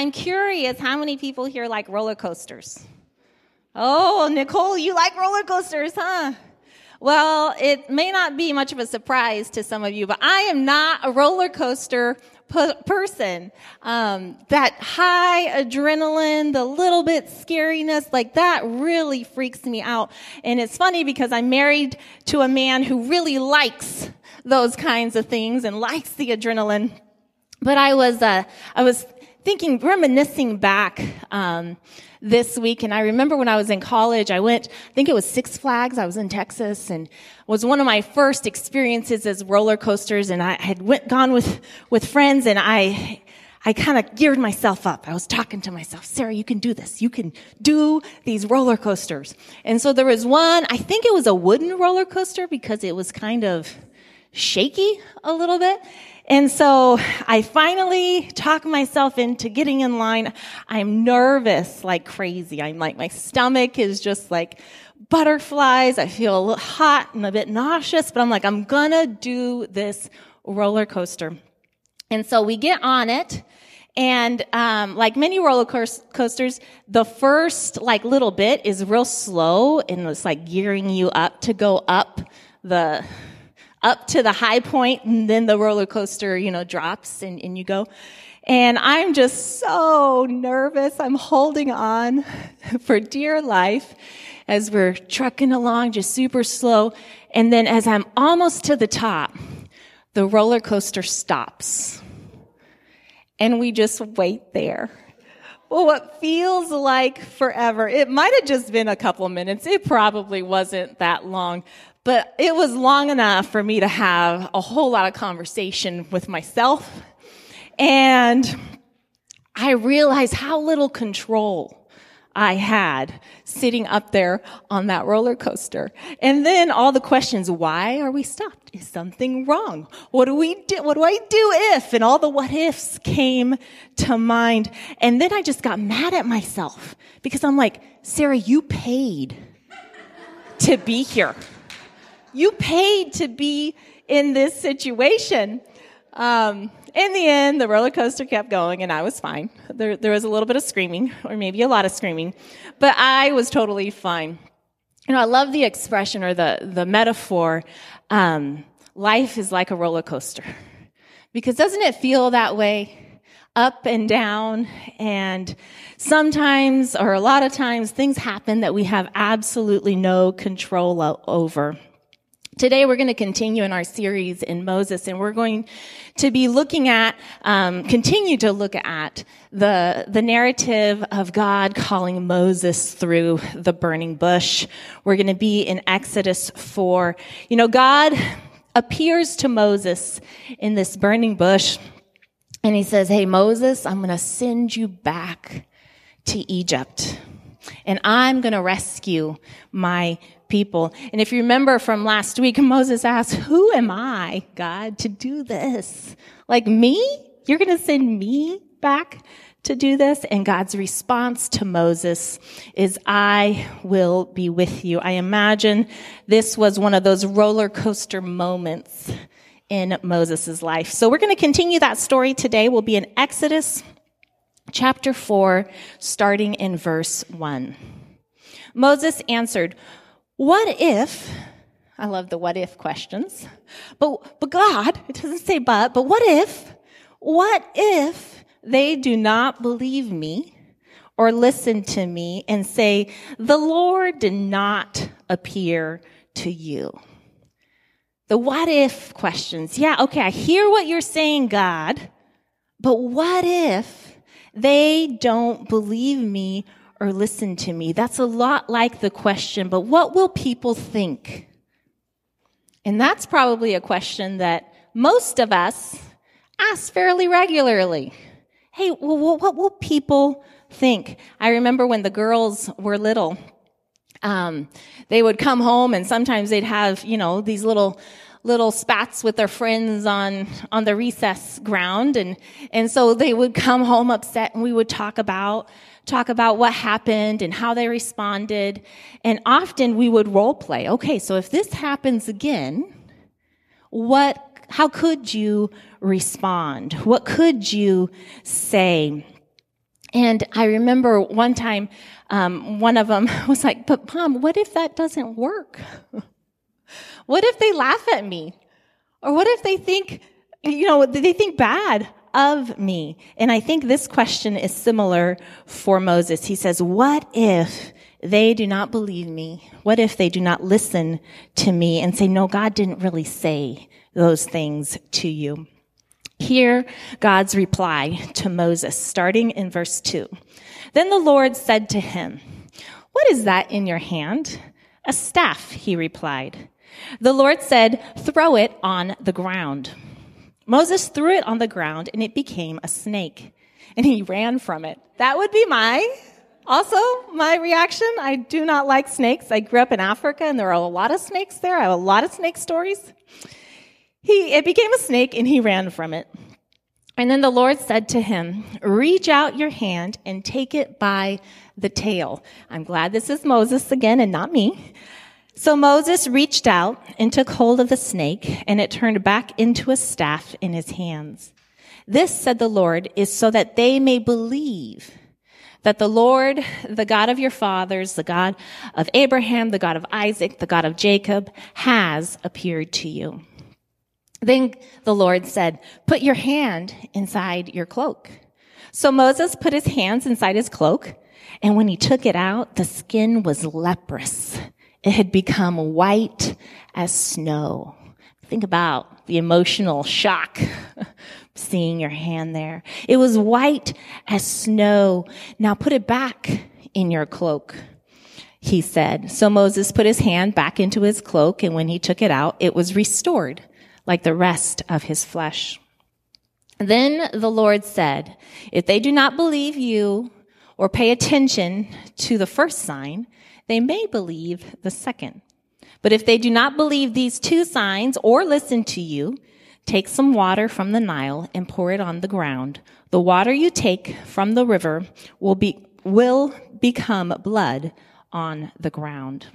I'm curious how many people here like roller coasters? Oh, Nicole, you like roller coasters, huh? Well, it may not be much of a surprise to some of you, but I am not a roller coaster person. Um, that high adrenaline, the little bit scariness, like that really freaks me out. And it's funny because I'm married to a man who really likes those kinds of things and likes the adrenaline. But I was, uh, I was thinking, reminiscing back, um, this week. And I remember when I was in college, I went, I think it was Six Flags. I was in Texas and was one of my first experiences as roller coasters. And I had went, gone with, with friends and I, I kind of geared myself up. I was talking to myself, Sarah, you can do this. You can do these roller coasters. And so there was one, I think it was a wooden roller coaster because it was kind of shaky a little bit. And so I finally talk myself into getting in line. I'm nervous like crazy. I'm like, my stomach is just like butterflies. I feel a little hot and a bit nauseous, but I'm like, I'm gonna do this roller coaster. And so we get on it. And um, like many roller coasters, the first like little bit is real slow and it's like gearing you up to go up the up to the high point and then the roller coaster, you know, drops and, and you go. And I'm just so nervous. I'm holding on for dear life as we're trucking along just super slow. And then as I'm almost to the top, the roller coaster stops. And we just wait there. Well, what feels like forever. It might have just been a couple minutes. It probably wasn't that long. But it was long enough for me to have a whole lot of conversation with myself. And I realized how little control I had sitting up there on that roller coaster. And then all the questions, why are we stopped? Is something wrong? What do we do? What do I do if? And all the what ifs came to mind. And then I just got mad at myself because I'm like, Sarah, you paid to be here. You paid to be in this situation. Um, in the end, the roller coaster kept going and I was fine. There, there was a little bit of screaming, or maybe a lot of screaming, but I was totally fine. You know, I love the expression or the, the metaphor, um, life is like a roller coaster. Because doesn't it feel that way? Up and down, and sometimes, or a lot of times, things happen that we have absolutely no control over. Today we're going to continue in our series in Moses and we're going to be looking at, um, continue to look at the, the narrative of God calling Moses through the burning bush. We're going to be in Exodus 4. You know, God appears to Moses in this burning bush and he says, Hey, Moses, I'm going to send you back to Egypt and I'm going to rescue my people. And if you remember from last week, Moses asked, who am I, God, to do this? Like me? You're going to send me back to do this? And God's response to Moses is, I will be with you. I imagine this was one of those roller coaster moments in Moses' life. So we're going to continue that story today. We'll be in Exodus chapter 4, starting in verse 1. Moses answered, what if, I love the what if questions, but, but God, it doesn't say but, but what if, what if they do not believe me or listen to me and say, the Lord did not appear to you? The what if questions. Yeah, okay, I hear what you're saying, God, but what if they don't believe me or listen to me? That's a lot like the question, but what will people think? And that's probably a question that most of us ask fairly regularly. Hey, well, what will people think? I remember when the girls were little, um, they would come home and sometimes they'd have, you know, these little little spats with their friends on on the recess ground and and so they would come home upset and we would talk about talk about what happened and how they responded. And often we would role play. Okay, so if this happens again, what, how could you respond? What could you say? And I remember one time, um, one of them was like, but mom, what if that doesn't work? what if they laugh at me? Or what if they think, you know, they think bad of me? And I think this question is similar for Moses. He says, what if they do not believe me? What if they do not listen to me and say, no, God didn't really say those things to you? Hear God's reply to Moses, starting in verse 2. Then the Lord said to him, What is that in your hand? A staff, he replied. The Lord said, Throw it on the ground. Moses threw it on the ground and it became a snake and he ran from it. That would be my, also my reaction. I do not like snakes. I grew up in Africa and there are a lot of snakes there. I have a lot of snake stories. He, it became a snake and he ran from it. And then the Lord said to him, reach out your hand and take it by the tail. I'm glad this is Moses again and not me. So Moses reached out and took hold of the snake and it turned back into a staff in his hands. This, said the Lord, is so that they may believe that the Lord, the God of your fathers, the God of Abraham, the God of Isaac, the God of Jacob, has appeared to you. Then the Lord said, put your hand inside your cloak. So Moses put his hands inside his cloak, and when he took it out, the skin was leprous. It had become white as snow. Think about the emotional shock seeing your hand there. It was white as snow. Now put it back in your cloak, he said. So Moses put his hand back into his cloak, and when he took it out, it was restored like the rest of his flesh. Then the Lord said, if they do not believe you or pay attention to the first sign, they may believe the second. But if they do not believe these two signs or listen to you, take some water from the Nile and pour it on the ground. The water you take from the river will be, will become blood on the ground.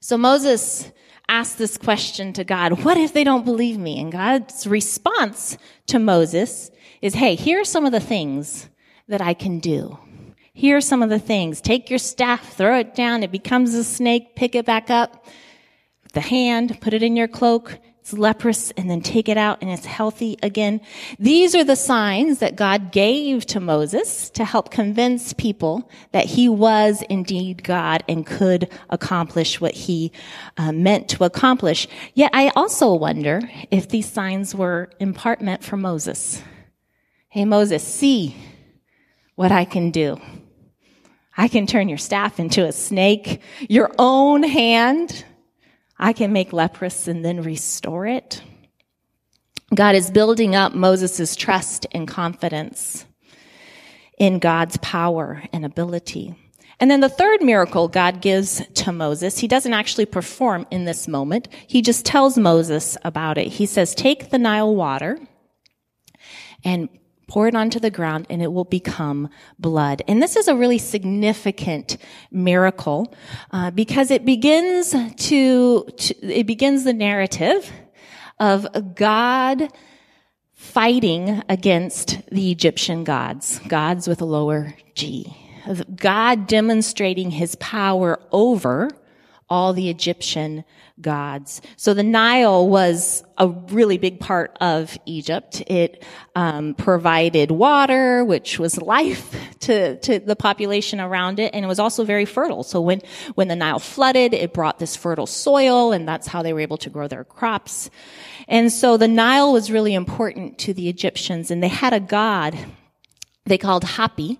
So Moses asked this question to God, what if they don't believe me? And God's response to Moses is, hey, here are some of the things that I can do. Here are some of the things. Take your staff, throw it down, it becomes a snake, pick it back up. The hand, put it in your cloak, it's leprous, and then take it out and it's healthy again. These are the signs that God gave to Moses to help convince people that he was indeed God and could accomplish what he uh, meant to accomplish. Yet I also wonder if these signs were in part meant for Moses. Hey, Moses, see what I can do. I can turn your staff into a snake, your own hand. I can make leprous and then restore it. God is building up Moses' trust and confidence in God's power and ability. And then the third miracle God gives to Moses, he doesn't actually perform in this moment. He just tells Moses about it. He says, take the Nile water and pour it onto the ground and it will become blood. And this is a really significant miracle uh, because it begins to, to, it begins the narrative of God fighting against the Egyptian gods, gods with a lower G. God demonstrating his power over all the Egyptian gods. So the Nile was a really big part of Egypt. It um, provided water, which was life to, to the population around it, and it was also very fertile. So when when the Nile flooded, it brought this fertile soil, and that's how they were able to grow their crops. And so the Nile was really important to the Egyptians, and they had a god they called Hapi,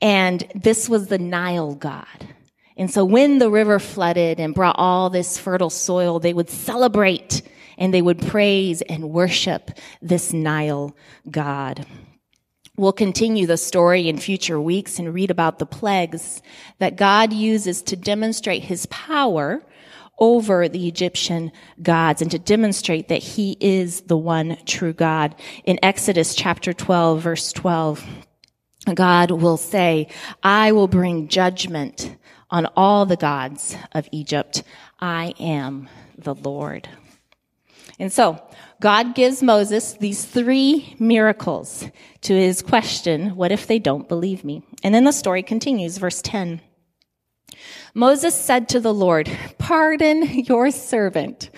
and this was the Nile god. And so when the river flooded and brought all this fertile soil, they would celebrate and they would praise and worship this Nile God. We'll continue the story in future weeks and read about the plagues that God uses to demonstrate his power over the Egyptian gods and to demonstrate that he is the one true God. In Exodus chapter 12 verse 12, God will say, I will bring judgment on all the gods of Egypt. I am the Lord. And so God gives Moses these three miracles to his question, what if they don't believe me? And then the story continues, verse 10. Moses said to the Lord, pardon your servant,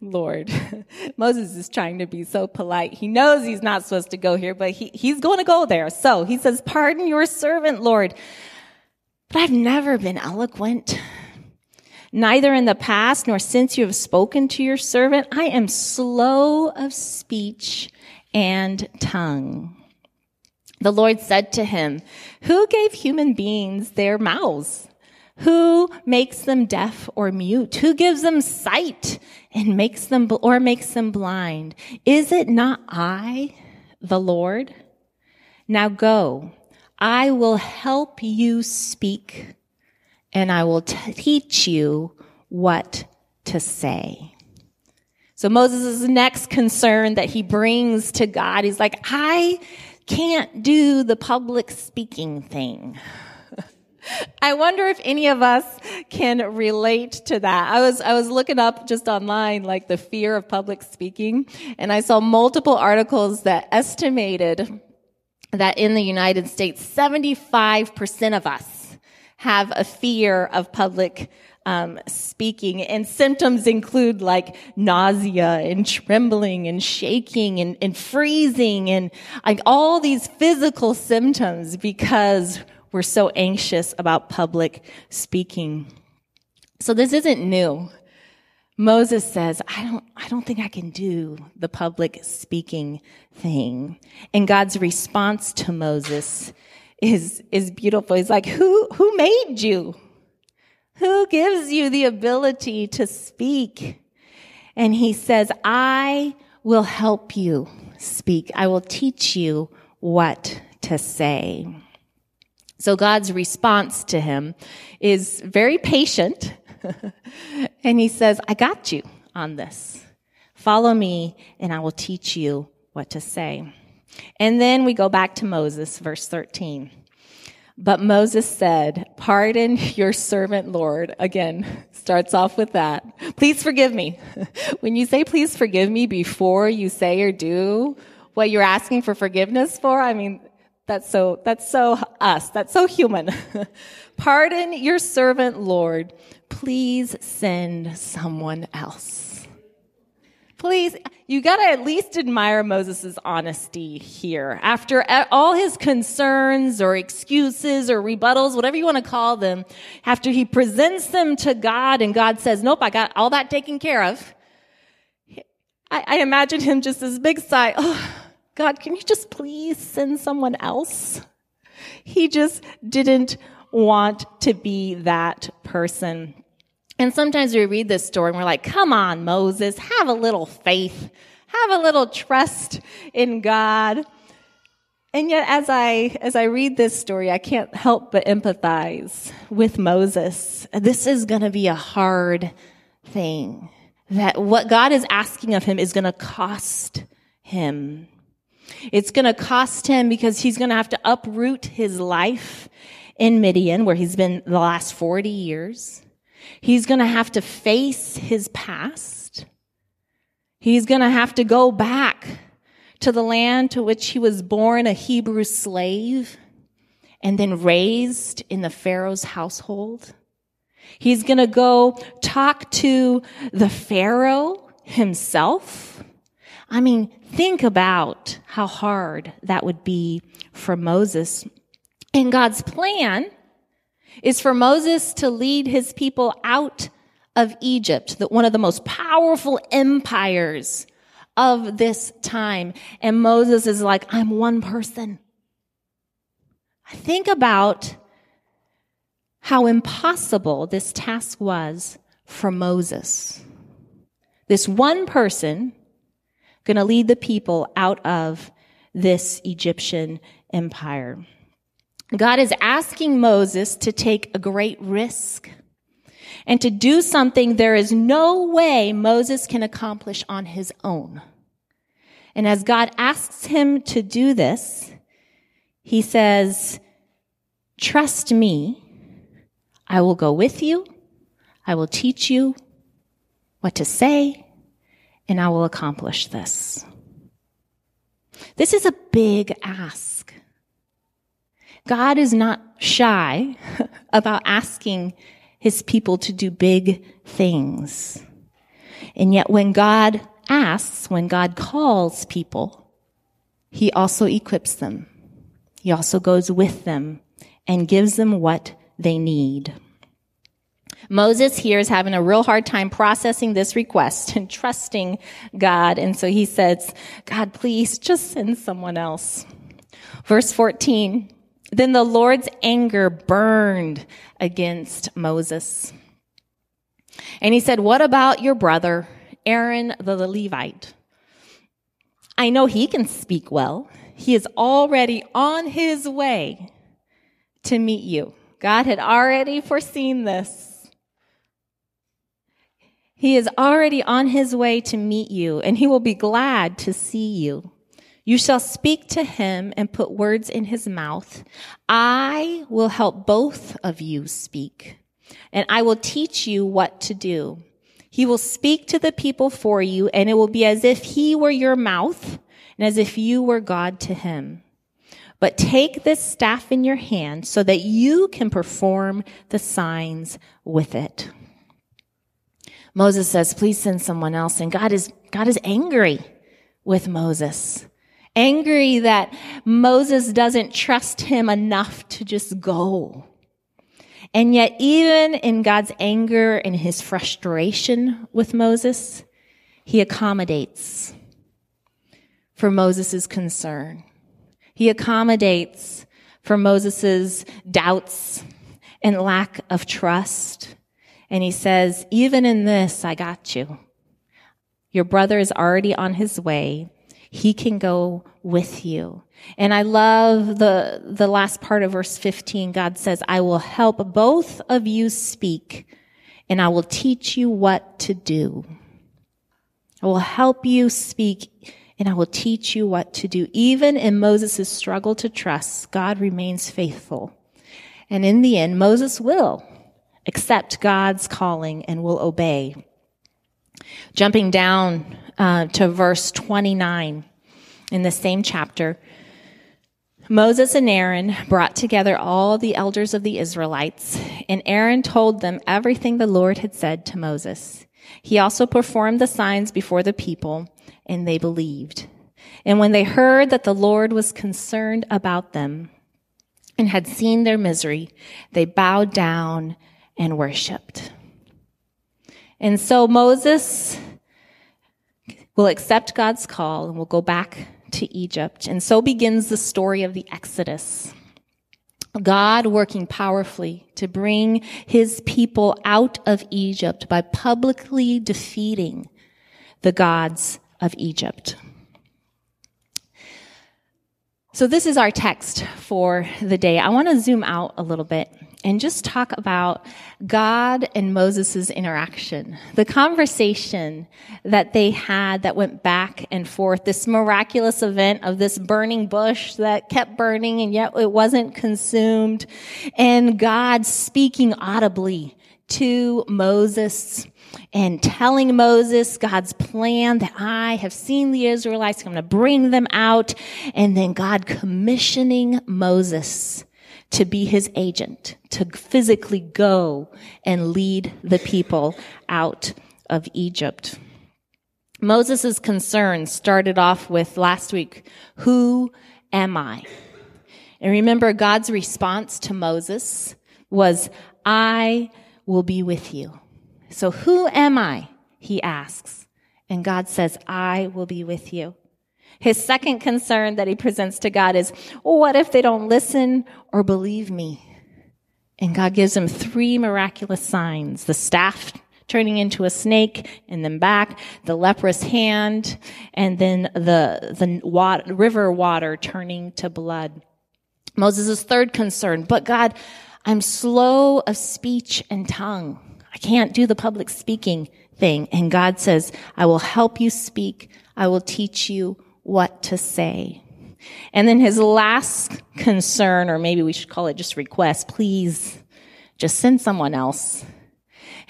Lord. Moses is trying to be so polite. He knows he's not supposed to go here, but he, he's going to go there. So he says, pardon your servant, Lord. But I've never been eloquent Neither in the past nor since you have spoken to your servant, I am slow of speech and tongue. The Lord said to him, Who gave human beings their mouths? Who makes them deaf or mute? Who gives them sight and makes them, or makes them blind? Is it not I, the Lord? Now go. I will help you speak and I will t- teach you what to say. So Moses' next concern that he brings to God, he's like, I can't do the public speaking thing. I wonder if any of us can relate to that. I was, I was looking up just online, like the fear of public speaking, and I saw multiple articles that estimated that in the United States, 75% of us have a fear of public um, speaking. And symptoms include like nausea and trembling and shaking and, and freezing and like all these physical symptoms because we're so anxious about public speaking. So this isn't new. Moses says, I don't, I don't think I can do the public speaking thing. And God's response to Moses is, is beautiful. He's like, who, who made you? Who gives you the ability to speak? And he says, I will help you speak. I will teach you what to say. So God's response to him is very patient. and he says, I got you on this. Follow me and I will teach you what to say. And then we go back to Moses, verse 13. But Moses said, pardon your servant, Lord. Again, starts off with that. Please forgive me. when you say please forgive me before you say or do what you're asking for forgiveness for, I mean, that's so, that's so us. That's so human. Pardon your servant, Lord. Please send someone else. Please, you gotta at least admire Moses' honesty here. After all his concerns or excuses or rebuttals, whatever you want to call them, after he presents them to God and God says, nope, I got all that taken care of. I, I imagine him just this big sigh, oh, God, can you just please send someone else? He just didn't want to be that person. And sometimes we read this story and we're like, come on, Moses, have a little faith, have a little trust in God. And yet, as I, as I read this story, I can't help but empathize with Moses. This is going to be a hard thing. That what God is asking of him is going to cost him. It's going to cost him because he's going to have to uproot his life in Midian, where he's been the last 40 years. He's going to have to face his past. He's going to have to go back to the land to which he was born a Hebrew slave and then raised in the Pharaoh's household. He's going to go talk to the Pharaoh himself. I mean, think about how hard that would be for Moses. And God's plan is for Moses to lead his people out of Egypt, that one of the most powerful empires of this time. And Moses is like, I'm one person. I think about how impossible this task was for Moses. This one person going to lead the people out of this Egyptian empire. God is asking Moses to take a great risk and to do something there is no way Moses can accomplish on his own. And as God asks him to do this, he says, trust me. I will go with you. I will teach you what to say and I will accomplish this. This is a big ask. God is not shy about asking his people to do big things. And yet when God asks, when God calls people, he also equips them. He also goes with them and gives them what they need. Moses here is having a real hard time processing this request and trusting God. And so he says, God, please just send someone else. Verse 14. Then the Lord's anger burned against Moses. And he said, What about your brother, Aaron the Levite? I know he can speak well. He is already on his way to meet you. God had already foreseen this. He is already on his way to meet you, and he will be glad to see you. You shall speak to him and put words in his mouth. I will help both of you speak, and I will teach you what to do. He will speak to the people for you, and it will be as if he were your mouth and as if you were God to him. But take this staff in your hand so that you can perform the signs with it. Moses says, please send someone else. And God is, God is angry with Moses angry that Moses doesn't trust him enough to just go. And yet, even in God's anger and his frustration with Moses, he accommodates for Moses' concern. He accommodates for Moses' doubts and lack of trust. And he says, even in this, I got you. Your brother is already on his way. He can go with you. And I love the, the last part of verse 15. God says, I will help both of you speak and I will teach you what to do. I will help you speak and I will teach you what to do. Even in Moses' struggle to trust, God remains faithful. And in the end, Moses will accept God's calling and will obey. Jumping down uh, to verse 29 in the same chapter, Moses and Aaron brought together all the elders of the Israelites, and Aaron told them everything the Lord had said to Moses. He also performed the signs before the people, and they believed. And when they heard that the Lord was concerned about them and had seen their misery, they bowed down and worshiped. And so Moses will accept God's call and will go back to Egypt. And so begins the story of the Exodus. God working powerfully to bring his people out of Egypt by publicly defeating the gods of Egypt. So this is our text for the day. I want to zoom out a little bit and just talk about God and Moses' interaction, the conversation that they had that went back and forth, this miraculous event of this burning bush that kept burning and yet it wasn't consumed, and God speaking audibly to Moses and telling Moses God's plan that I have seen the Israelites, I'm going to bring them out, and then God commissioning Moses to be his agent, to physically go and lead the people out of Egypt. Moses' concern started off with last week, who am I? And remember God's response to Moses was, I will be with you. So who am I? He asks. And God says, I will be with you. His second concern that he presents to God is, well, what if they don't listen or believe me? And God gives him three miraculous signs. The staff turning into a snake and then back, the leprous hand, and then the, the water, river water turning to blood. Moses' third concern, but God, I'm slow of speech and tongue. I can't do the public speaking thing. And God says, I will help you speak. I will teach you what to say. And then his last concern, or maybe we should call it just request, please just send someone else.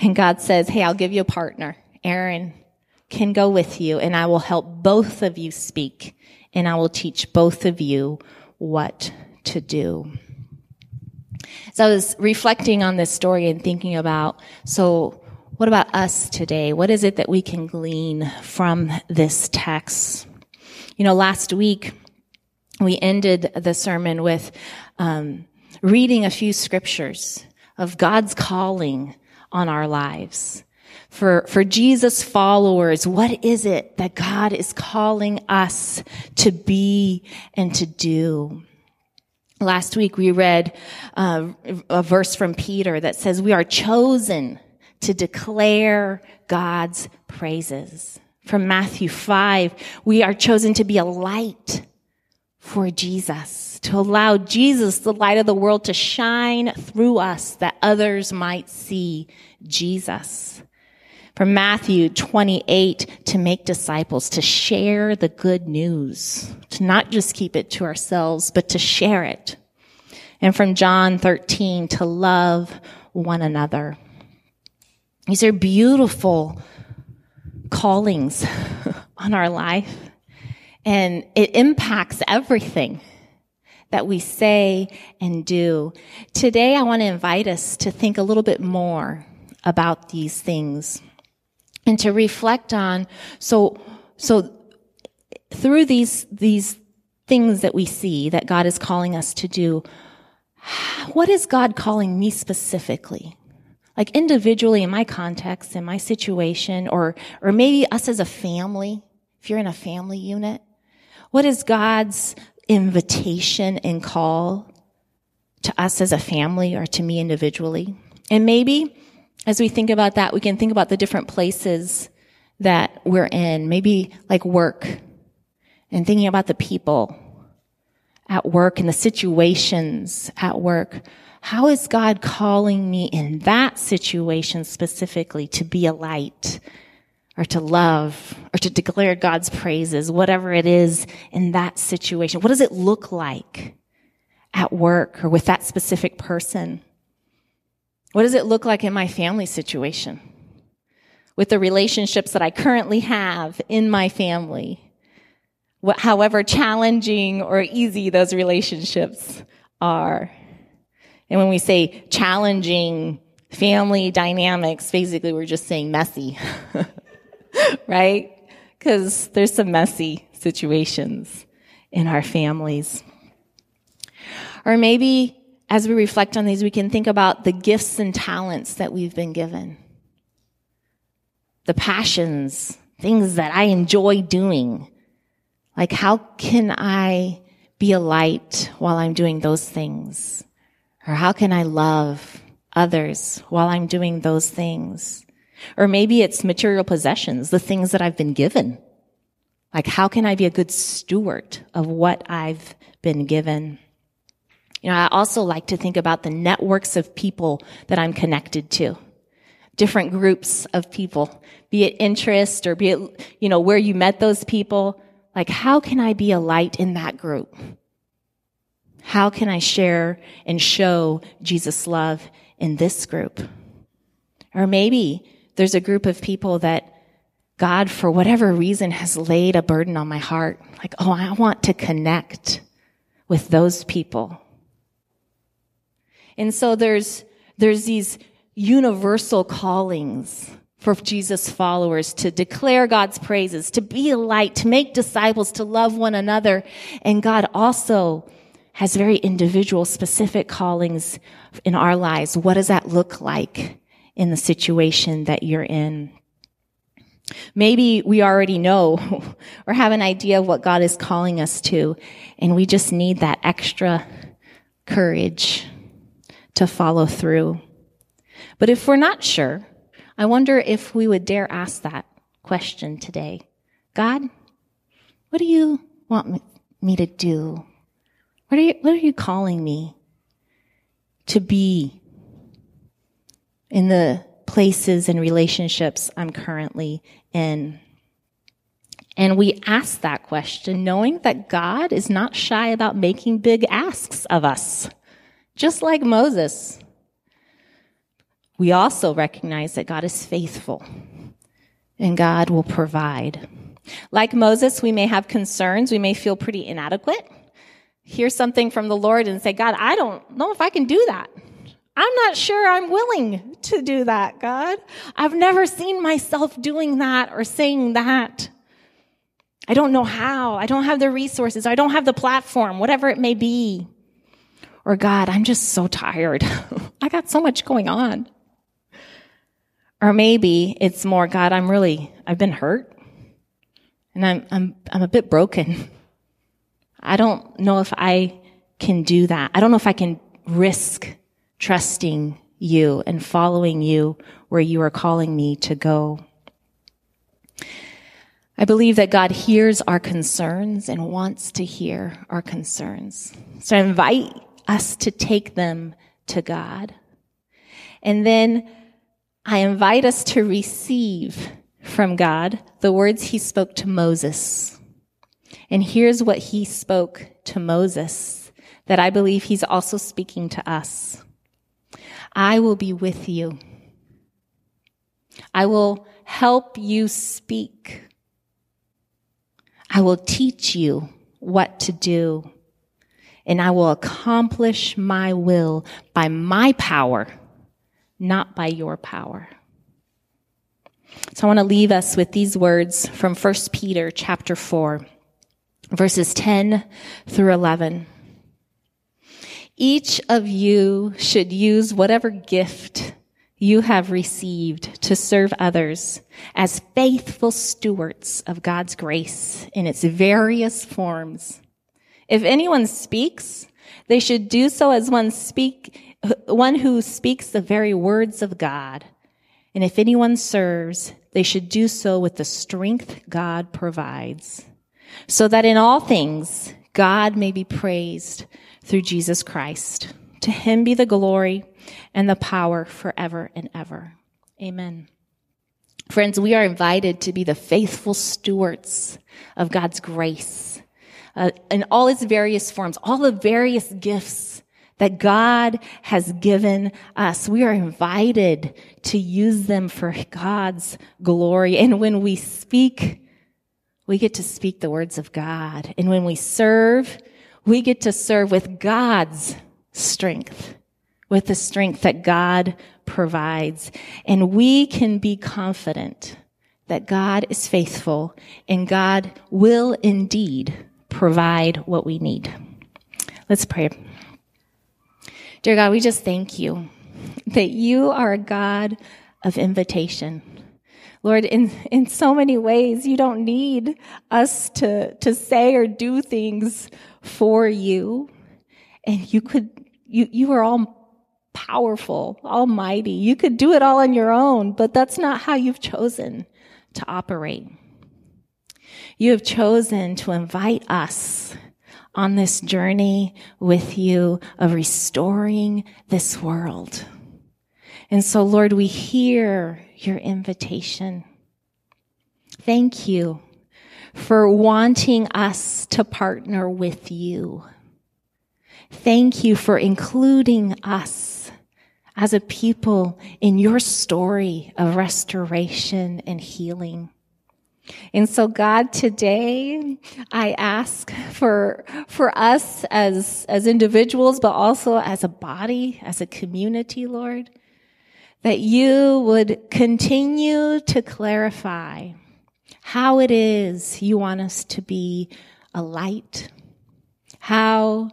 And God says, Hey, I'll give you a partner. Aaron, can go with you and I will help both of you speak and I will teach both of you what to do. So I was reflecting on this story and thinking about, so what about us today? What is it that we can glean from this text? You know, last week we ended the sermon with um, reading a few scriptures of God's calling on our lives. For, for Jesus followers, what is it that God is calling us to be and to do? Last week we read uh, a verse from Peter that says we are chosen to declare God's praises. From Matthew 5, we are chosen to be a light for Jesus, to allow Jesus, the light of the world, to shine through us that others might see Jesus. From Matthew 28, to make disciples, to share the good news, to not just keep it to ourselves, but to share it. And from John 13, to love one another. These are beautiful callings on our life. And it impacts everything that we say and do. Today, I want to invite us to think a little bit more about these things and to reflect on so so through these these things that we see that God is calling us to do what is God calling me specifically like individually in my context in my situation or or maybe us as a family if you're in a family unit what is God's invitation and call to us as a family or to me individually and maybe as we think about that, we can think about the different places that we're in, maybe like work and thinking about the people at work and the situations at work. How is God calling me in that situation specifically to be a light or to love or to declare God's praises, whatever it is in that situation? What does it look like at work or with that specific person? What does it look like in my family situation? With the relationships that I currently have in my family? However challenging or easy those relationships are. And when we say challenging family dynamics, basically we're just saying messy. right? Because there's some messy situations in our families. Or maybe as we reflect on these, we can think about the gifts and talents that we've been given, the passions, things that I enjoy doing. Like, how can I be a light while I'm doing those things? Or how can I love others while I'm doing those things? Or maybe it's material possessions, the things that I've been given. Like, how can I be a good steward of what I've been given? You know, I also like to think about the networks of people that I'm connected to. Different groups of people, be it interest or be it, you know, where you met those people. Like, how can I be a light in that group? How can I share and show Jesus' love in this group? Or maybe there's a group of people that God, for whatever reason, has laid a burden on my heart. Like, oh, I want to connect with those people. And so there's, there's these universal callings for Jesus followers to declare God's praises, to be a light, to make disciples, to love one another. And God also has very individual, specific callings in our lives. What does that look like in the situation that you're in? Maybe we already know or have an idea of what God is calling us to, and we just need that extra courage to follow through. But if we're not sure, I wonder if we would dare ask that question today. God, what do you want me to do? What are you, what are you calling me to be in the places and relationships I'm currently in? And we ask that question knowing that God is not shy about making big asks of us just like Moses. We also recognize that God is faithful and God will provide. Like Moses, we may have concerns. We may feel pretty inadequate. Hear something from the Lord and say, God, I don't know if I can do that. I'm not sure I'm willing to do that, God. I've never seen myself doing that or saying that. I don't know how. I don't have the resources. I don't have the platform, whatever it may be. Or God, I'm just so tired. I got so much going on. Or maybe it's more, God, I'm really, I've been hurt and I'm, I'm, I'm a bit broken. I don't know if I can do that. I don't know if I can risk trusting you and following you where you are calling me to go. I believe that God hears our concerns and wants to hear our concerns. So I invite us to take them to God. And then I invite us to receive from God the words he spoke to Moses. And here's what he spoke to Moses that I believe he's also speaking to us. I will be with you. I will help you speak. I will teach you what to do. And I will accomplish my will by my power not by your power. So I want to leave us with these words from 1 Peter chapter 4, verses 10 through 11. Each of you should use whatever gift you have received to serve others as faithful stewards of God's grace in its various forms. If anyone speaks, they should do so as one speak one who speaks the very words of God. And if anyone serves, they should do so with the strength God provides, so that in all things God may be praised through Jesus Christ. To him be the glory and the power forever and ever. Amen. Friends, we are invited to be the faithful stewards of God's grace uh, in all its various forms, all the various gifts that God has given us. We are invited to use them for God's glory. And when we speak, we get to speak the words of God. And when we serve, we get to serve with God's strength, with the strength that God provides. And we can be confident that God is faithful and God will indeed provide what we need. Let's pray. Dear God, we just thank you that you are a God of invitation. Lord, in, in so many ways, you don't need us to, to say or do things for you. And you could, you, you are all powerful, almighty. You could do it all on your own, but that's not how you've chosen to operate. You have chosen to invite us on this journey with you of restoring this world. And so, Lord, we hear your invitation. Thank you for wanting us to partner with you. Thank you for including us as a people in your story of restoration and healing. And so God, today I ask for, for us as, as individuals, but also as a body, as a community, Lord, that you would continue to clarify how it is you want us to be a light, how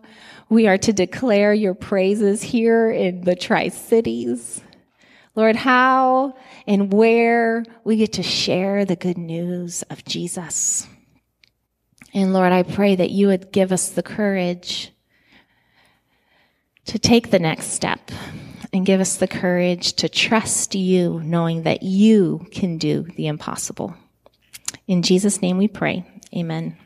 we are to declare your praises here in the Tri Cities, Lord, how and where we get to share the good news of Jesus. And Lord, I pray that you would give us the courage to take the next step and give us the courage to trust you, knowing that you can do the impossible. In Jesus' name we pray. Amen.